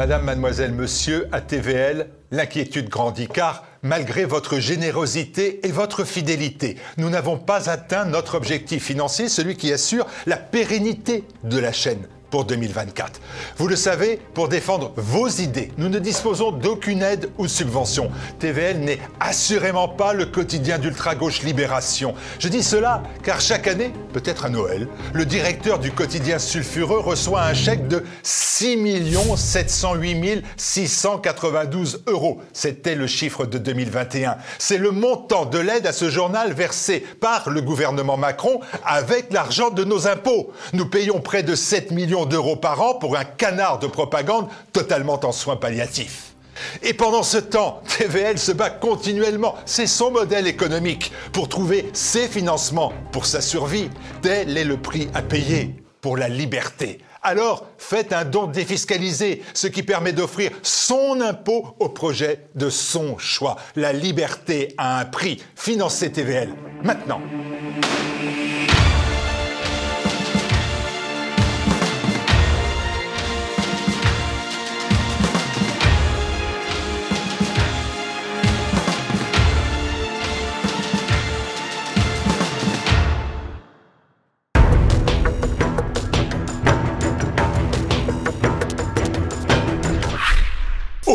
Madame, mademoiselle, monsieur, à TVL, l'inquiétude grandit car, malgré votre générosité et votre fidélité, nous n'avons pas atteint notre objectif financier, celui qui assure la pérennité de la chaîne pour 2024. Vous le savez, pour défendre vos idées, nous ne disposons d'aucune aide ou subvention. TVL n'est assurément pas le quotidien d'ultra-gauche Libération. Je dis cela car chaque année, peut-être à Noël, le directeur du quotidien sulfureux reçoit un chèque de 6 708 692 euros. C'était le chiffre de 2021. C'est le montant de l'aide à ce journal versé par le gouvernement Macron avec l'argent de nos impôts. Nous payons près de 7 millions d'euros par an pour un canard de propagande totalement en soins palliatifs. Et pendant ce temps, TVL se bat continuellement, c'est son modèle économique, pour trouver ses financements pour sa survie. Tel est le prix à payer pour la liberté. Alors, faites un don défiscalisé, ce qui permet d'offrir son impôt au projet de son choix. La liberté a un prix. Financez TVL. Maintenant.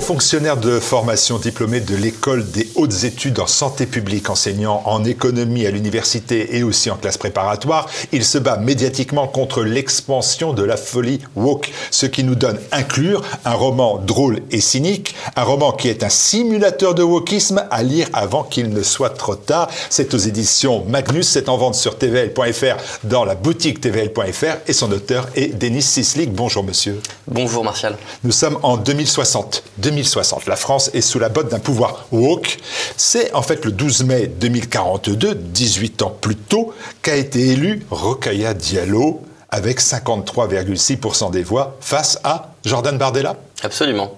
Fonctionnaire de formation diplômé de l'école des hautes études en santé publique, enseignant en économie à l'université et aussi en classe préparatoire, il se bat médiatiquement contre l'expansion de la folie woke, ce qui nous donne inclure un roman drôle et cynique, un roman qui est un simulateur de wokisme à lire avant qu'il ne soit trop tard. C'est aux éditions Magnus, c'est en vente sur tvl.fr dans la boutique tvl.fr et son auteur est Denis Sislik. Bonjour monsieur. Bonjour Martial. Nous sommes en 2060. 2060. La France est sous la botte d'un pouvoir woke. C'est en fait le 12 mai 2042, 18 ans plus tôt, qu'a été élu Rokhaya Diallo avec 53,6% des voix face à Jordan Bardella Absolument.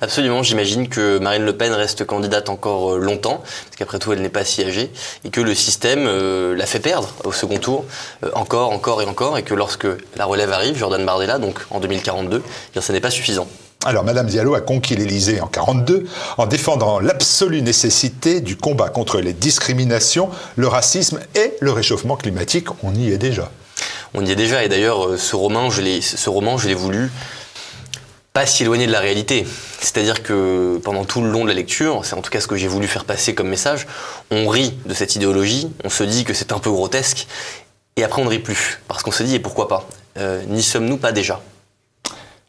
Absolument, j'imagine que Marine Le Pen reste candidate encore euh, longtemps, parce qu'après tout, elle n'est pas si âgée, et que le système euh, la fait perdre au second tour, euh, encore, encore et encore, et que lorsque la relève arrive, Jordan Bardella, donc en 2042, eh ce n'est pas suffisant. Alors, Madame Diallo a conquis l'Élysée en 42 en défendant l'absolue nécessité du combat contre les discriminations, le racisme et le réchauffement climatique. On y est déjà. On y est déjà, et d'ailleurs, euh, ce roman, je l'ai, voulu pas si éloigné de la réalité. C'est-à-dire que pendant tout le long de la lecture, c'est en tout cas ce que j'ai voulu faire passer comme message, on rit de cette idéologie, on se dit que c'est un peu grotesque, et après on ne rit plus, parce qu'on se dit, et pourquoi pas? Euh, N'y sommes-nous pas déjà?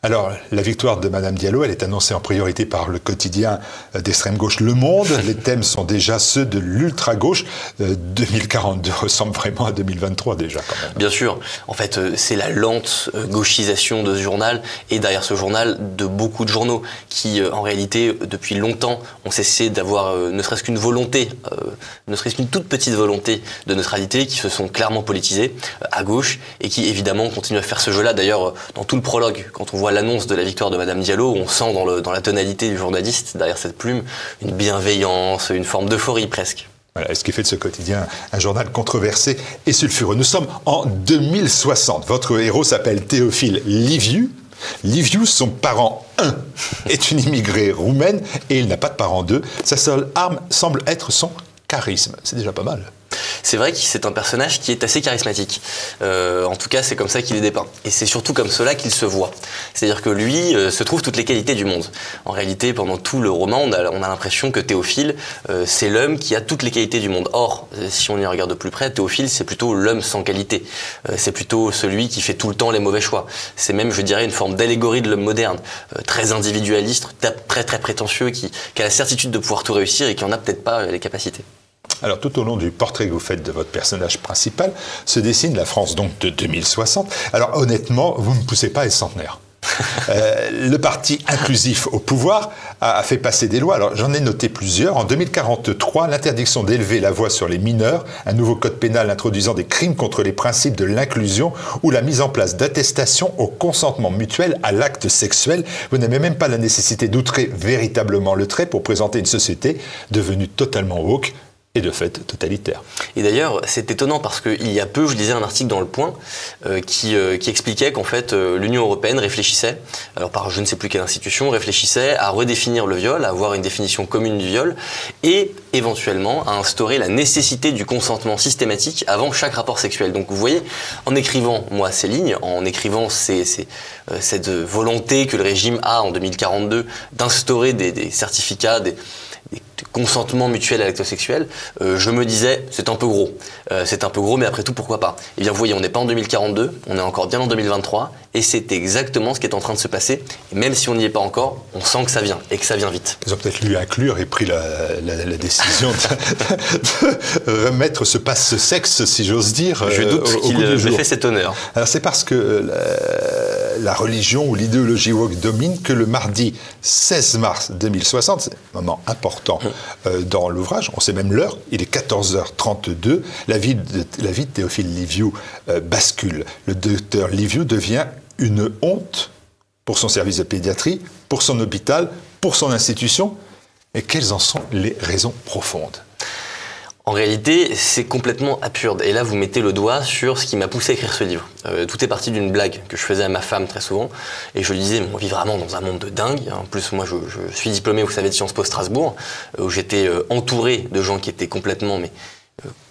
Alors, la victoire de Madame Diallo, elle est annoncée en priorité par le quotidien euh, d'extrême gauche Le Monde. Les thèmes sont déjà ceux de l'ultra-gauche. 2042 euh, ressemble vraiment à 2023 déjà, quand même. Bien sûr. En fait, euh, c'est la lente gauchisation de ce journal et derrière ce journal de beaucoup de journaux qui, en réalité, depuis longtemps, ont cessé d'avoir ne serait-ce qu'une volonté, ne serait-ce qu'une toute petite volonté de neutralité, qui se sont clairement politisés à gauche et qui, évidemment, continuent à faire ce jeu-là. D'ailleurs, dans tout le prologue, quand on voit l'annonce de la victoire de Madame Diallo, on sent dans, la tonalité du journaliste, derrière cette plume, une bienveillance, une forme d'euphorie presque. Voilà, ce qui fait de ce quotidien un journal controversé et sulfureux. Nous sommes en 2060. Votre héros s'appelle Théophile Liviu. Liviu, son parent 1, est une immigrée roumaine et il n'a pas de parent 2. Sa seule arme semble être son charisme. C'est déjà pas mal c'est vrai que c'est un personnage qui est assez charismatique. Euh, en tout cas, c'est comme ça qu'il est dépeint. Et c'est surtout comme cela qu'il se voit. C'est-à-dire que lui euh, se trouve toutes les qualités du monde. En réalité, pendant tout le roman, on a, l'impression que Théophile, euh, c'est l'homme qui a toutes les qualités du monde. Or, si on y regarde de plus près, Théophile, c'est plutôt l'homme sans qualité. c'est plutôt celui qui fait tout le temps les mauvais choix. C'est même, je dirais, une forme d'allégorie de l'homme moderne. très individualiste, très très prétentieux, qui, qui a la certitude de pouvoir tout réussir et qui en a peut-être pas les capacités. Alors tout au long du portrait que vous faites de votre personnage principal se dessine la France donc de 2060. Alors honnêtement, vous ne poussez pas les centenaires. Euh, le parti inclusif au pouvoir a, fait passer des lois. Alors j'en ai noté plusieurs. En 2043, l'interdiction d'élever la voix sur les mineurs, un nouveau code pénal introduisant des crimes contre les principes de l'inclusion ou la mise en place d'attestations au consentement mutuel à l'acte sexuel. Vous n'avez même pas la nécessité d'outrer véritablement le trait pour présenter une société devenue totalement woke et de fait totalitaire. Et d'ailleurs, c'est étonnant parce qu'il y a peu, je lisais un article dans Le Point euh, qui, euh, qui, expliquait qu'en fait euh, l'Union européenne réfléchissait, alors par je ne sais plus quelle institution, réfléchissait à redéfinir le viol, à avoir une définition commune du viol et éventuellement à instaurer la nécessité du consentement systématique avant chaque rapport sexuel. Donc vous voyez, en écrivant moi ces lignes, en écrivant ces, ces, cette volonté que le régime a en 2042 d'instaurer des, des certificats, des consentement mutuel à l'acte sexuel, euh, je me disais, c'est un peu gros. Euh, c'est un peu gros, mais après tout, pourquoi pas? Eh bien, vous voyez, on n'est pas en 2042, on est encore bien en 2023, et c'est exactement ce qui est en train de se passer. Et même si on n'y est pas encore, on sent que ça vient, et que ça vient vite. Ils ont peut-être lu inclure et pris la, décision de, remettre ce passe-sexe, si j'ose dire. Je doute euh, qu'il ait fait cet honneur. Alors, c'est parce que la, religion ou l'idéologie woke domine que le mardi 16 mars 2060, c'est un moment important euh, dans l'ouvrage. On sait même l'heure, il est 14h32. La vie de, la vie de Théophile Liviu euh, bascule. Le docteur Liviu devient une honte pour son service de pédiatrie, pour son hôpital, pour son institution. Et quelles en sont les raisons profondes? En réalité, c'est complètement absurde. Et là, vous mettez le doigt sur ce qui m'a poussé à écrire ce livre. Euh, tout est parti d'une blague que je faisais à ma femme très souvent. Et je lui disais, on vit vraiment dans un monde de dingue. En plus, moi, je, suis diplômé, vous savez, de Sciences Po Strasbourg, euh, où j'étais euh, entouré de gens qui étaient complètement mais,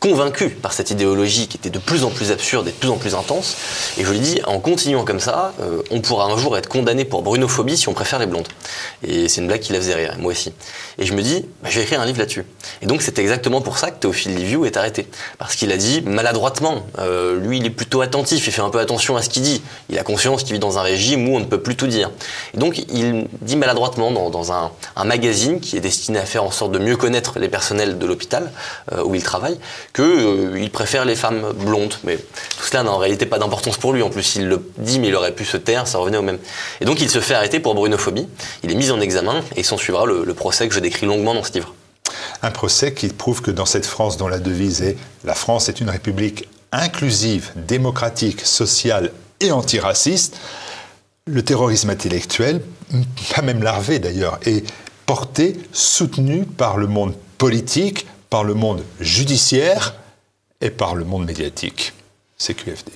convaincu par cette idéologie qui était de plus en plus absurde et de plus en plus intense. Et je lui dis, en continuant comme ça, euh, on pourra un jour être condamné pour brunophobie si on préfère les blondes. Et c'est une blague qui la faisait rire, moi aussi. Et je me dis, bah, je vais écrire un livre là-dessus. Et donc c'est exactement pour ça que Théophile Liviu est arrêté. Parce qu'il a dit maladroitement, euh, lui il est plutôt attentif, il fait un peu attention à ce qu'il dit. Il a conscience qu'il vit dans un régime où on ne peut plus tout dire. Et donc il dit maladroitement dans, un, magazine qui est destiné à faire en sorte de mieux connaître les personnels de l'hôpital euh, où il travaille, qu'il euh, préfère les femmes blondes. Mais tout cela n'a en réalité pas d'importance pour lui. En plus, il le dit, mais il aurait pu se taire, ça revenait au même. Et donc, il se fait arrêter pour brunophobie. Il est mis en examen et s'en suivra le, le procès que je décris longuement dans ce livre. Un procès qui prouve que dans cette France dont la devise est La France est une république inclusive, démocratique, sociale et antiraciste, le terrorisme intellectuel, pas même larvé d'ailleurs, est porté, soutenu par le monde politique, par le monde judiciaire et par le monde médiatique. C'est QFD.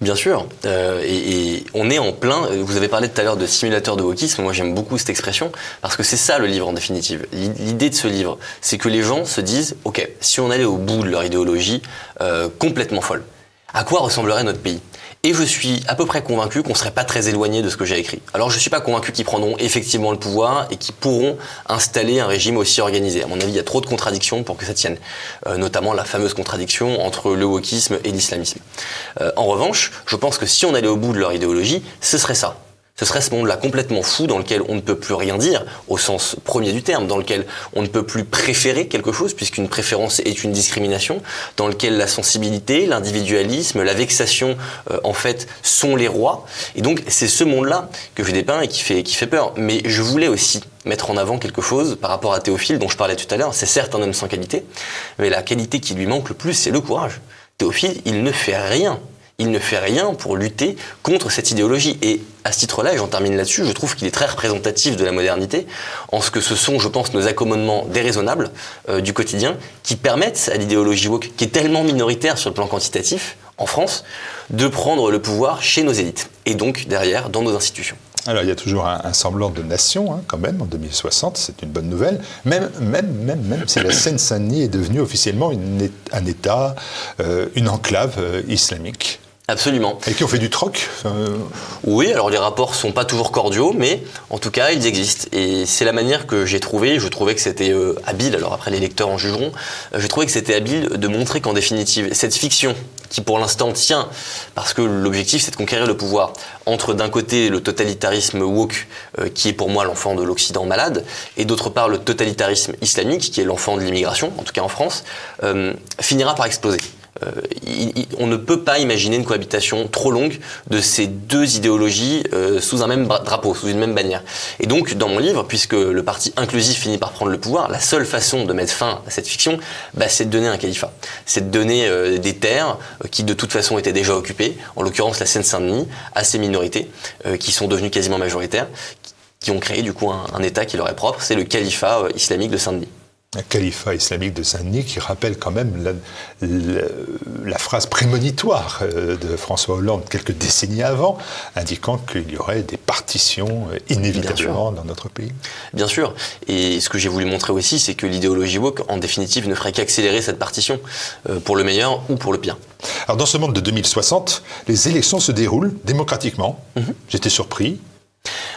Bien sûr, euh, et, on est en plein. Vous avez parlé tout à l'heure de simulateur de wokisme. Moi, j'aime beaucoup cette expression parce que c'est ça le livre en définitive. L'idée de ce livre, c'est que les gens se disent ok, si on allait au bout de leur idéologie euh, complètement folle, à quoi ressemblerait notre pays? Et je suis à peu près convaincu qu'on serait pas très éloigné de ce que j'ai écrit. Alors je suis pas convaincu qu'ils prendront effectivement le pouvoir et qu'ils pourront installer un régime aussi organisé. À mon avis, il y a trop de contradictions pour que ça tienne. Euh, notamment la fameuse contradiction entre le wokisme et l'islamisme. Euh, en revanche, je pense que si on allait au bout de leur idéologie, ce serait ça ce serait ce monde-là complètement fou dans lequel on ne peut plus rien dire, au sens premier du terme, dans lequel on ne peut plus préférer quelque chose, puisqu'une préférence est une discrimination, dans lequel la sensibilité, l'individualisme, la vexation, euh, en fait, sont les rois. Et donc, c'est ce monde-là que je dépeins et qui fait, qui fait peur. Mais je voulais aussi mettre en avant quelque chose par rapport à Théophile, dont je parlais tout à l'heure. C'est certes un homme sans qualité, mais la qualité qui lui manque le plus, c'est le courage. Théophile, il ne fait rien il ne fait rien pour lutter contre cette idéologie. Et à ce titre-là, et j'en termine là-dessus, je trouve qu'il est très représentatif de la modernité, en ce que ce sont, je pense, nos accommodements déraisonnables euh, du quotidien qui permettent à l'idéologie woke, qui est tellement minoritaire sur le plan quantitatif en France, de prendre le pouvoir chez nos élites, et donc derrière dans nos institutions. Alors, il y a toujours un, semblant de nation, hein, quand même, en 2060, c'est une bonne nouvelle. Même, même, même, si la Seine-Saint-Denis est devenue officiellement un État, euh, une enclave euh, islamique. Absolument. Et qui ont fait du troc Oui, alors les rapports sont pas toujours cordiaux, mais en tout cas, ils existent. Et c'est la manière que j'ai trouvé, je trouvais que c'était euh, habile, alors après les lecteurs en jugeront, euh, j'ai trouvé que c'était habile de montrer qu'en définitive, cette fiction, qui pour l'instant tient, parce que l'objectif c'est de conquérir le pouvoir, entre d'un côté le totalitarisme woke, euh, qui est pour moi l'enfant de l'Occident malade, et d'autre part le totalitarisme islamique, qui est l'enfant de l'immigration, en tout cas en France, finira par exploser. Euh, on ne peut pas imaginer une cohabitation trop longue de ces deux idéologies euh, sous un même drapeau, sous une même bannière. Et donc, dans mon livre, puisque le parti inclusif finit par prendre le pouvoir, la seule façon de mettre fin à cette fiction, bah, c'est de donner un califat. C'est de donner euh, des terres qui, de toute façon, étaient déjà occupées, en l'occurrence la Seine-Saint-Denis, à ces minorités, qui sont devenues quasiment majoritaires, qui ont créé du coup un, un État qui leur est propre, c'est le califat islamique de Saint-Denis. Un califat islamique de Saint-Denis qui rappelle quand même la, phrase prémonitoire euh, de François Hollande quelques décennies avant, indiquant qu'il y aurait des partitions euh, inévitablement dans notre pays. Bien sûr. Et ce que j'ai voulu montrer aussi, c'est que l'idéologie woke, en définitive, ne ferait qu'accélérer cette partition, euh, pour le meilleur ou pour le pire. Alors dans ce monde de 2060, les élections se déroulent démocratiquement. Mhm. J'étais surpris,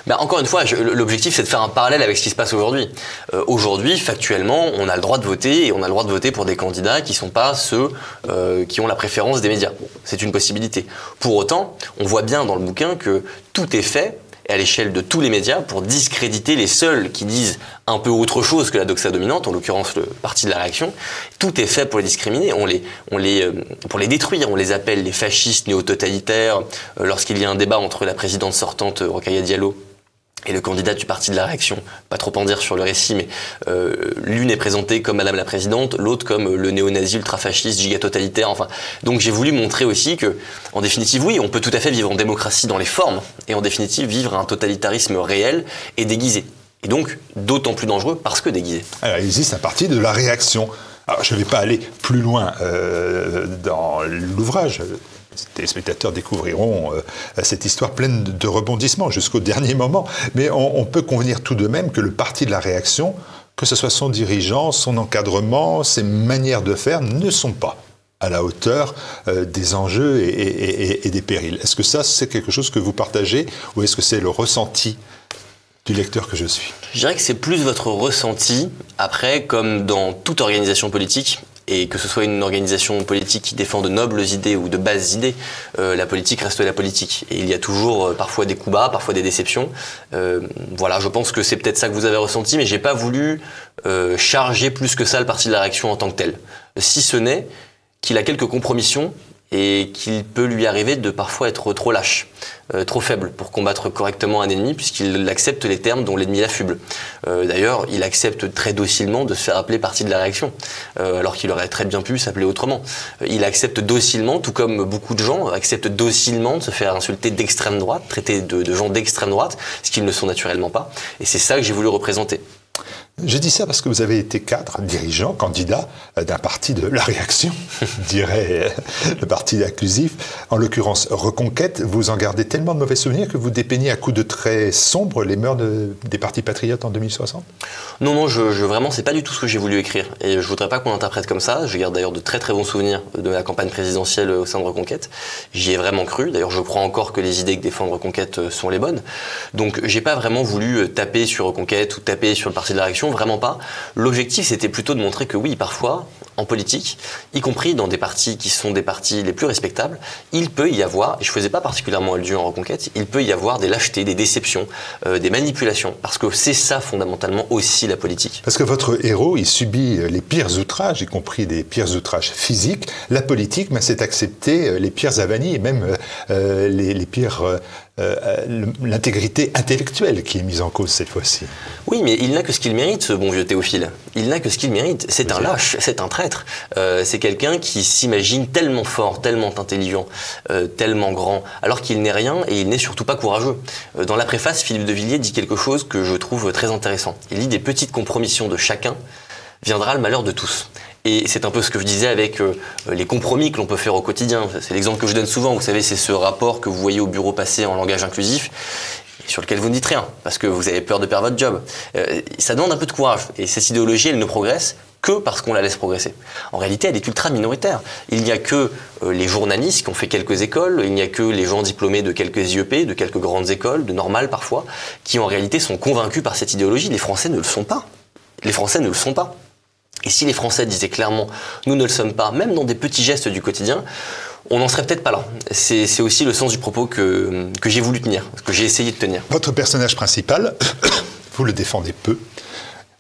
ben, encore une fois, l'objectif c'est de faire un parallèle avec ce qui se passe aujourd'hui. Euh, aujourd'hui, factuellement, on a le droit de voter et on a le droit de voter pour des candidats qui ne sont pas ceux euh, qui ont la préférence des médias. c'est une possibilité. Pour autant, on voit bien dans le bouquin que tout est fait et à l'échelle de tous les médias pour discréditer les seuls qui disent un peu autre chose que la doxa dominante, en l'occurrence le parti de la réaction. Tout est fait pour les discriminer, on les, on les, euh, pour les détruire. On les appelle les fascistes néo-totalitaires. Euh, lorsqu'il y a un débat entre la présidente sortante, euh, Rokhaya Diallo, et le candidat du parti de la réaction. Pas trop en dire sur le récit, mais euh, l'une est présentée comme Madame la Présidente, l'autre comme le néo-nazi ultra-fasciste, giga-totalitaire. Enfin, donc j'ai voulu montrer aussi que, en définitive, oui, on peut tout à fait vivre en démocratie dans les formes, et en définitive vivre un totalitarisme réel et déguisé. Et donc d'autant plus dangereux parce que déguisé. Alors il existe un parti de la réaction. Alors je ne vais pas aller plus loin euh, dans l'ouvrage les spectateurs découvriront euh, cette histoire pleine de rebondissements jusqu'au dernier moment. Mais on, peut convenir tout de même que le parti de la réaction, que ce soit son dirigeant, son encadrement, ses manières de faire, ne sont pas à la hauteur euh, des enjeux et, des périls. Est-ce que ça, c'est quelque chose que vous partagez ou est-ce que c'est le ressenti du lecteur que je suis Je dirais que c'est plus votre ressenti. Après, comme dans toute organisation politique, et que ce soit une organisation politique qui défend de nobles idées ou de basses idées, euh, la politique reste la politique. Et il y a toujours euh, parfois des coups bas, parfois des déceptions. Euh, voilà, je pense que c'est peut-être ça que vous avez ressenti, mais j'ai pas voulu charger plus que ça le parti de la réaction en tant que tel. Si ce n'est qu'il a quelques compromissions et qu'il peut lui arriver de parfois être trop lâche, euh, trop faible pour combattre correctement un ennemi, puisqu'il accepte les termes dont l'ennemi l'affuble. Euh, D'ailleurs, il accepte très docilement de se faire appeler partie de la réaction, euh, alors qu'il aurait très bien pu s'appeler autrement. Euh, il accepte docilement, tout comme beaucoup de gens acceptent docilement de se faire insulter d'extrême droite, traiter de, de gens d'extrême droite, ce qu'ils ne sont naturellement pas. Et c'est ça que j'ai voulu représenter. Je dis ça parce que vous avez été cadre, dirigeant, candidat euh, d'un parti de la réaction, dirait euh, le parti inclusif. En l'occurrence, Reconquête, vous en gardez tellement de mauvais souvenirs que vous dépeignez à coups de traits sombres les mœurs des partis patriotes en 2060 Non, non, je, je vraiment, c'est pas du tout ce que j'ai voulu écrire. Et je voudrais pas qu'on l'interprète comme ça. Je garde d'ailleurs de très très bons souvenirs de la campagne présidentielle au sein de Reconquête. J'y ai vraiment cru. D'ailleurs, je crois encore que les idées que défend Reconquête euh, sont les bonnes. Donc, j'ai pas vraiment voulu taper sur Reconquête ou taper sur le parti de la réaction vraiment pas. L'objectif, c'était plutôt de montrer que oui, parfois, en politique, y compris dans des partis qui sont des partis les plus respectables, il peut y avoir, et je faisais pas particulièrement allusion en reconquête, il peut y avoir des lâchetés, des déceptions, euh, des manipulations, parce que c'est ça fondamentalement aussi la politique. Parce que votre héros, il subit euh, les pires outrages, y compris des pires outrages physiques. La politique, mais c'est accepter euh, les pires avanies et même les, les, pires euh, l'intégrité intellectuelle qui est mise en cause cette fois-ci. Oui, mais il n'a que ce qu'il mérite, ce bon vieux Théophile. Il n'a que ce qu'il mérite. C'est un lâche, c'est un traître. Euh, c'est quelqu'un qui s'imagine tellement fort, tellement intelligent, euh, tellement grand, alors qu'il n'est rien et il n'est surtout pas courageux. dans la préface, Philippe de Villiers dit quelque chose que je trouve très intéressant. Il dit des petites compromissions de chacun viendra le malheur de tous. Et c'est un peu ce que je disais avec euh, les compromis que l'on peut faire au quotidien. C'est l'exemple que je donne souvent. Vous savez, c'est ce rapport que vous voyez au bureau passé en langage inclusif sur lequel vous ne dites rien parce que vous avez peur de perdre votre job. Euh, ça demande un peu de courage. Et cette idéologie, elle ne progresse que parce qu'on la laisse progresser. En réalité, elle est ultra minoritaire. Il n'y a que euh, les journalistes qui ont fait quelques écoles, il n'y a que les gens diplômés de quelques IEP, de quelques grandes écoles, de normales parfois, qui en réalité sont convaincus par cette idéologie. Les Français ne le sont pas. Les Français ne le sont pas. Et si les Français disaient clairement nous ne le sommes pas, même dans des petits gestes du quotidien, on n'en serait peut-être pas là. C'est aussi le sens du propos que, que j'ai voulu tenir, que j'ai essayé de tenir. Votre personnage principal, vous le défendez peu.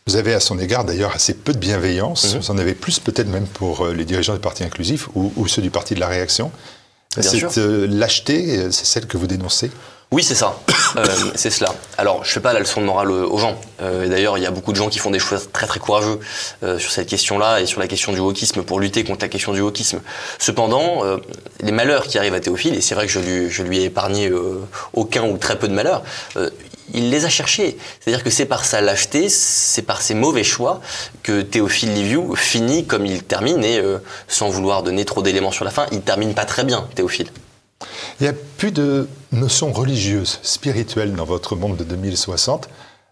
Vous avez à son égard d'ailleurs assez peu de bienveillance. Mhm. Vous en avez plus peut-être même pour euh, les dirigeants du Parti inclusif ou, ceux du Parti de la Réaction. Cette euh, lâcheté, euh, c'est celle que vous dénoncez? Oui, c'est ça. Euh, c'est cela. Alors, je fais pas la leçon de morale aux gens. Euh, D'ailleurs, il y a beaucoup de gens qui font des choix très très courageux euh, sur cette question-là et sur la question du wokisme pour lutter contre la question du wokisme. Cependant, euh, les malheurs qui arrivent à Théophile, et c'est vrai que je lui, je lui ai épargné euh, aucun ou très peu de malheurs, il les a cherchés. C'est-à-dire que c'est par sa lâcheté, c'est par ses mauvais choix que Théophile Liviu finit comme il termine, et euh, sans vouloir donner trop d'éléments sur la fin, il termine pas très bien, Théophile. Il n'y a plus de notions religieuses, spirituelles dans votre monde de 2060.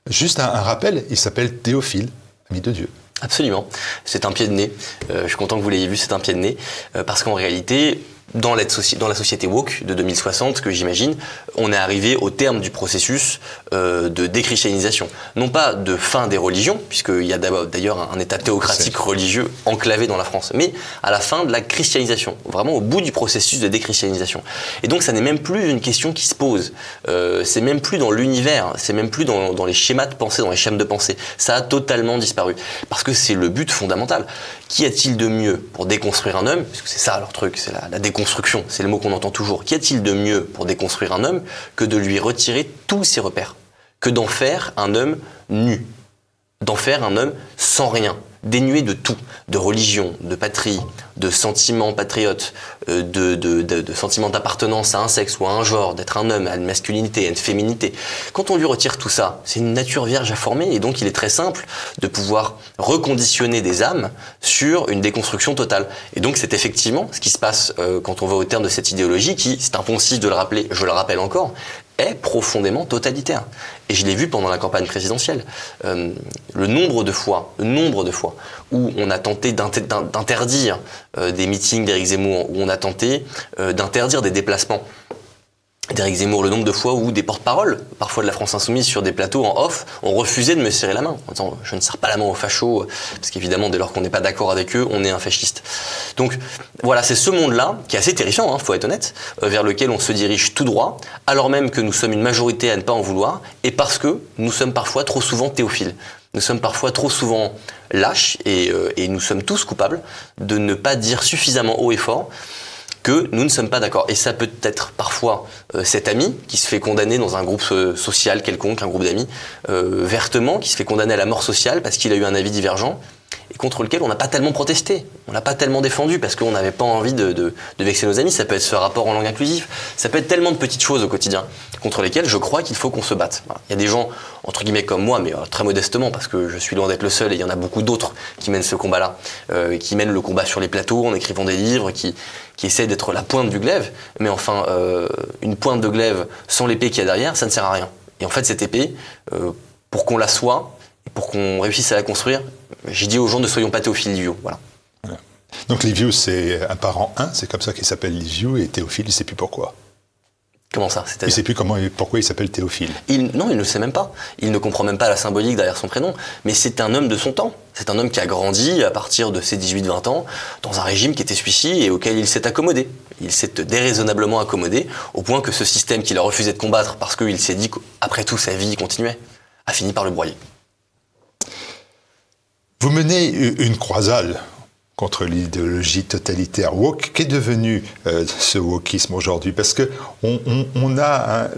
Juste un, rappel, il s'appelle Théophile, ami de Dieu. Absolument. C'est un pied de nez. Euh, je suis content que vous l'ayez vu, c'est un pied de nez. Euh, parce qu'en réalité, dans, la société woke de 2060, que j'imagine, on est arrivé au terme du processus euh, de déchristianisation. Non pas de fin des religions, puisqu'il y a d'ailleurs un, état théocratique religieux enclavé dans la France, mais à la fin de la christianisation, vraiment au bout du processus de déchristianisation. Et donc ça n'est même plus une question qui se pose, euh, c'est même plus dans l'univers, c'est même plus dans, dans les schémas de pensée, dans les schèmes de pensée. Ça a totalement disparu, parce que c'est le but fondamental. Qu'y a-t-il de mieux pour déconstruire un homme? Parce que c'est ça leur truc, c'est la, déconstruction, c'est le mot qu'on entend toujours. Qu'y a-t-il de mieux pour déconstruire un homme que de lui retirer tous ses repères? Que d'en faire un homme nu? D'en faire un homme sans rien dénué de tout, de religion, de patrie, de sentiments patriotes, euh, de, de, de, sentiments d'appartenance à un sexe ou à un genre, d'être un homme, à une masculinité, à une féminité. Quand on lui retire tout ça, c'est une nature vierge à former et donc il est très simple de pouvoir reconditionner des âmes sur une déconstruction totale. Et donc c'est effectivement ce qui se passe euh, quand on va au terme de cette idéologie qui, c'est impensif de le rappeler, je le rappelle encore, est profondément totalitaire. Et je l'ai vu pendant la campagne présidentielle. Euh, le nombre de fois, le nombre de fois où on a tenté d'interdire euh, des meetings d'Éric Zemmour, où on a tenté euh, d'interdire des déplacements d'Éric Zemmour, le nombre de fois où des porte-paroles, parfois de la France Insoumise, sur des plateaux en off, ont refusé de me serrer la main. En disant, je ne serre pas la main aux fachos, parce qu'évidemment, dès lors qu'on n'est pas d'accord avec eux, on est un fasciste. Donc voilà, c'est ce monde-là, qui est assez terrifiant, hein, faut être honnête, euh, vers lequel on se dirige tout droit, alors même que nous sommes une majorité à ne pas en vouloir, et parce que nous sommes parfois trop souvent théophiles. Nous sommes parfois trop souvent lâches, et, euh, et nous sommes tous coupables de ne pas dire suffisamment haut et fort que nous ne sommes pas d'accord. Et ça peut être parfois euh, cet ami qui se fait condamner dans un groupe euh, social quelconque, un groupe d'amis, euh, vertement, qui se fait condamner à la mort sociale parce qu'il a eu un avis divergent et contre lequel on n'a pas tellement protesté, on n'a pas tellement défendu parce qu'on n'avait pas envie de, de, de, vexer nos amis. Ça peut être ce rapport en langue inclusive, ça peut être tellement de petites choses au quotidien contre lesquelles je crois qu'il faut qu'on se batte. Il y a des gens, entre guillemets comme moi, mais euh, très modestement, parce que je suis loin d'être le seul et il y en a beaucoup d'autres qui mènent ce combat-là, euh, qui mènent le combat sur les plateaux en écrivant des livres, qui, qui essaient d'être la pointe du glaive. Mais enfin, euh, une pointe de glaive sans l'épée qu'il y a derrière, ça ne sert à rien. Et en fait, cette épée, euh, pour qu'on la soit, pour qu'on réussisse à la construire, j'ai dit aux gens ne soyons pas Théophile Liviu. Voilà. Donc Liviu, c'est un parent 1, c'est comme ça qu'il s'appelle Liviu, et Théophile, il ne sait plus pourquoi. Comment ça Il ne sait plus comment, pourquoi il s'appelle Théophile. Il, non, il ne sait même pas. Il ne comprend même pas la symbolique derrière son prénom. Mais c'est un homme de son temps. C'est un homme qui a grandi à partir de ses 18-20 ans dans un régime qui était celui-ci et auquel il s'est accommodé. Il s'est déraisonnablement accommodé au point que ce système qu'il a refusé de combattre parce qu'il s'est dit qu'après tout sa vie continuait, a fini par le broyer. Vous menez une croisade contre l'idéologie totalitaire woke. Qu'est devenu euh, ce wokisme aujourd'hui? Parce que on, a un,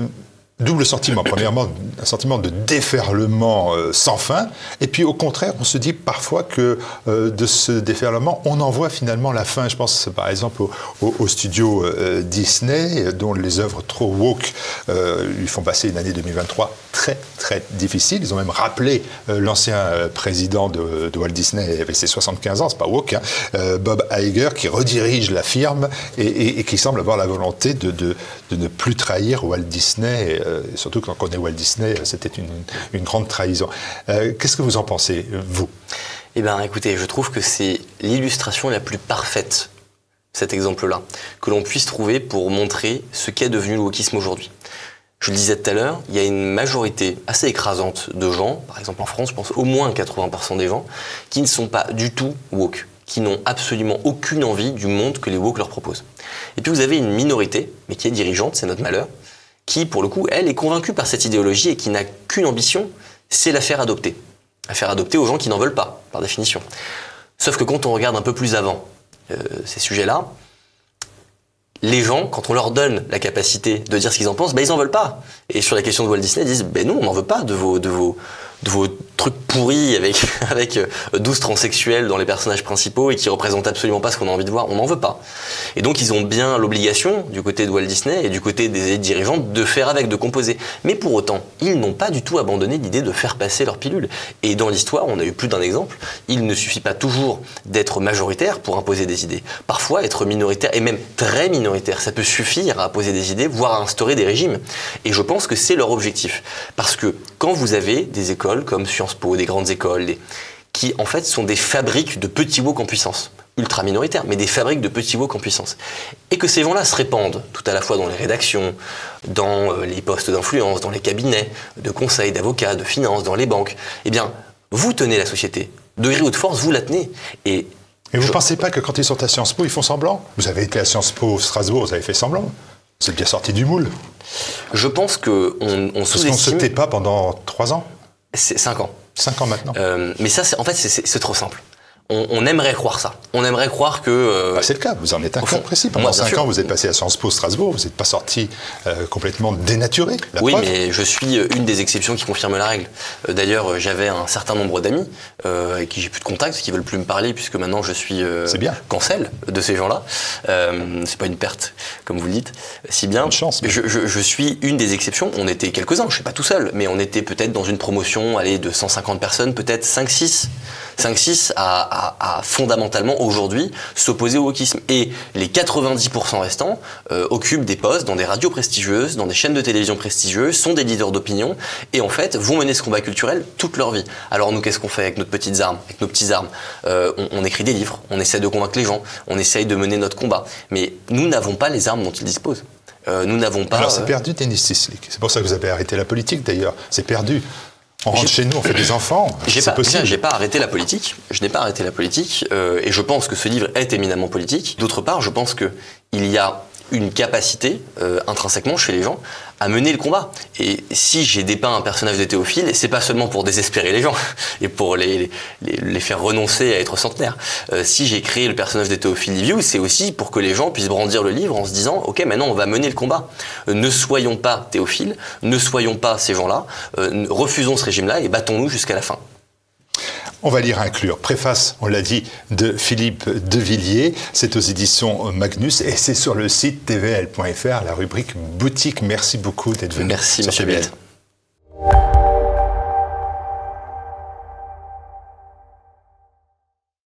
double sentiment. Premièrement, un sentiment de déferlement euh, sans fin. Et puis au contraire, on se dit parfois que euh, de ce déferlement, on en voit finalement la fin. Je pense par exemple au, studio euh, Disney, dont les œuvres trop woke lui font passer une année 2023 très très difficile. Ils ont même rappelé l'ancien président de, Walt Disney avec ses 75 ans, c'est pas woke, hein, Bob Iger, qui redirige la firme et, qui semble avoir la volonté de ne plus trahir Walt Disney euh, surtout quand on est Walt Disney, c'était une, une, grande trahison. Euh, qu'est-ce que vous en pensez, vous? Eh bien, écoutez, je trouve que c'est l'illustration la plus parfaite, cet exemple-là, que l'on puisse trouver pour montrer ce qu'est devenu le wokisme aujourd'hui. Je le disais tout à l'heure, il y a une majorité assez écrasante de gens, par exemple en France, je pense au moins 80% des gens, qui ne sont pas du tout woke, qui n'ont absolument aucune envie du monde que les woke leur proposent. Et puis vous avez une minorité, mais qui est dirigeante, c'est notre malheur, qui, pour le coup, elle, est convaincue par cette idéologie et qui n'a qu'une ambition, c'est la faire adopter. La faire adopter aux gens qui n'en veulent pas, par définition. Sauf que quand on regarde un peu plus avant euh, ces sujets-là, les gens, quand on leur donne la capacité de dire ce qu'ils en pensent, ben, ils n'en veulent pas. Et sur la question de Walt Disney, ils disent ben non, on n'en veut pas de vos, de vos, de vos trucs pourri avec, avec 12 transsexuels dans les personnages principaux et qui représentent absolument pas ce qu'on a envie de voir. On n'en veut pas. Et donc ils ont bien l'obligation, du côté de Walt Disney et du côté des dirigeants, de faire avec, de composer. Mais pour autant, ils n'ont pas du tout abandonné l'idée de faire passer leur pilule. Et dans l'histoire, on a eu plus d'un exemple, il ne suffit pas toujours d'être majoritaire pour imposer des idées. Parfois, être minoritaire, et même très minoritaire, ça peut suffire à imposer des idées, voire à instaurer des régimes. Et je pense que c'est leur objectif. Parce que quand vous avez des écoles comme Sciences Po, des grandes écoles, qui en fait sont des fabriques de petits woke en puissance, ultra minoritaires, mais des fabriques de petits woke en puissance. Et que ces gens-là se répandent tout à la fois dans les rédactions, dans euh, les postes d'influence, dans les cabinets de conseil, d'avocats, de finances, dans les banques, eh bien, vous tenez la société. De gré ou de force, vous la tenez. Et mais vous ne pensez pas que quand ils sont à Sciences Po, ils font semblant? Vous avez été à Sciences Po Strasbourg, vous avez fait semblant. Êtes bien sorti du moule. Je pense qu'on on, on Parce qu'on ne se tait pas pendant trois ans C'est cinq ans. Cinq ans maintenant. Euh, mais ça, en fait, c'est trop simple on, aimerait croire ça. On aimerait croire que. Euh, bah, c'est le cas, vous en êtes un cas précis. Pendant 5 ans, vous êtes passé à Sciences Po Strasbourg, vous n'êtes pas sorti euh, complètement dénaturé. oui, mais je suis euh, une des exceptions qui confirme la règle. D'ailleurs, j'avais un certain nombre d'amis avec qui j'ai plus de contact, qui veulent plus me parler, puisque maintenant je suis bien. cancel de ces gens-là. c'est pas une perte, comme vous le dites, si bien. Une chance. Je, suis une des exceptions. On était quelques-uns, je ne suis pas tout seul, mais on était peut-être dans une promotion allez, de 150 personnes, peut-être 5-6. 5-6 à, fondamentalement aujourd'hui s'opposer au wokisme. Et les 90% restants euh, occupent des postes dans des radios prestigieuses, dans des chaînes de télévision prestigieuses, sont des leaders d'opinion et en fait vont mener ce combat culturel toute leur vie. Alors nous, qu'est-ce qu'on fait avec notre petites armes, avec nos petits armes euh, on, écrit des livres, on essaie de convaincre les gens, on essaye de mener notre combat. Mais nous n'avons pas les armes dont ils disposent. Euh, nous n'avons pas. Alors c'est perdu, Denis Sislik. C'est pour ça que vous avez arrêté la politique d'ailleurs. C'est perdu. On rentre chez nous, on fait des enfants. C'est possible. J'ai pas arrêté la politique. Je n'ai pas arrêté la politique, euh, et je pense que ce livre est éminemment politique. D'autre part, je pense que il y a une capacité euh, intrinsèquement chez les gens à mener le combat. Et si j'ai dépeint un personnage de Théophile, c'est pas seulement pour désespérer les gens et pour les, faire renoncer à être centenaires. Euh, si j'ai créé le personnage de Théophile Liviu, c'est aussi pour que les gens puissent brandir le livre en se disant ok maintenant on va mener le combat. Euh, ne soyons pas Théophile, ne soyons pas ces gens-là, refusons ce régime-là et battons-nous jusqu'à la fin. On va lire inclure. Préface, on l'a dit, de Philippe Devilliers. C'est aux éditions Magnus et c'est sur le site tvl.fr, la rubrique boutique. Merci beaucoup d'être venu. Merci, monsieur Biel.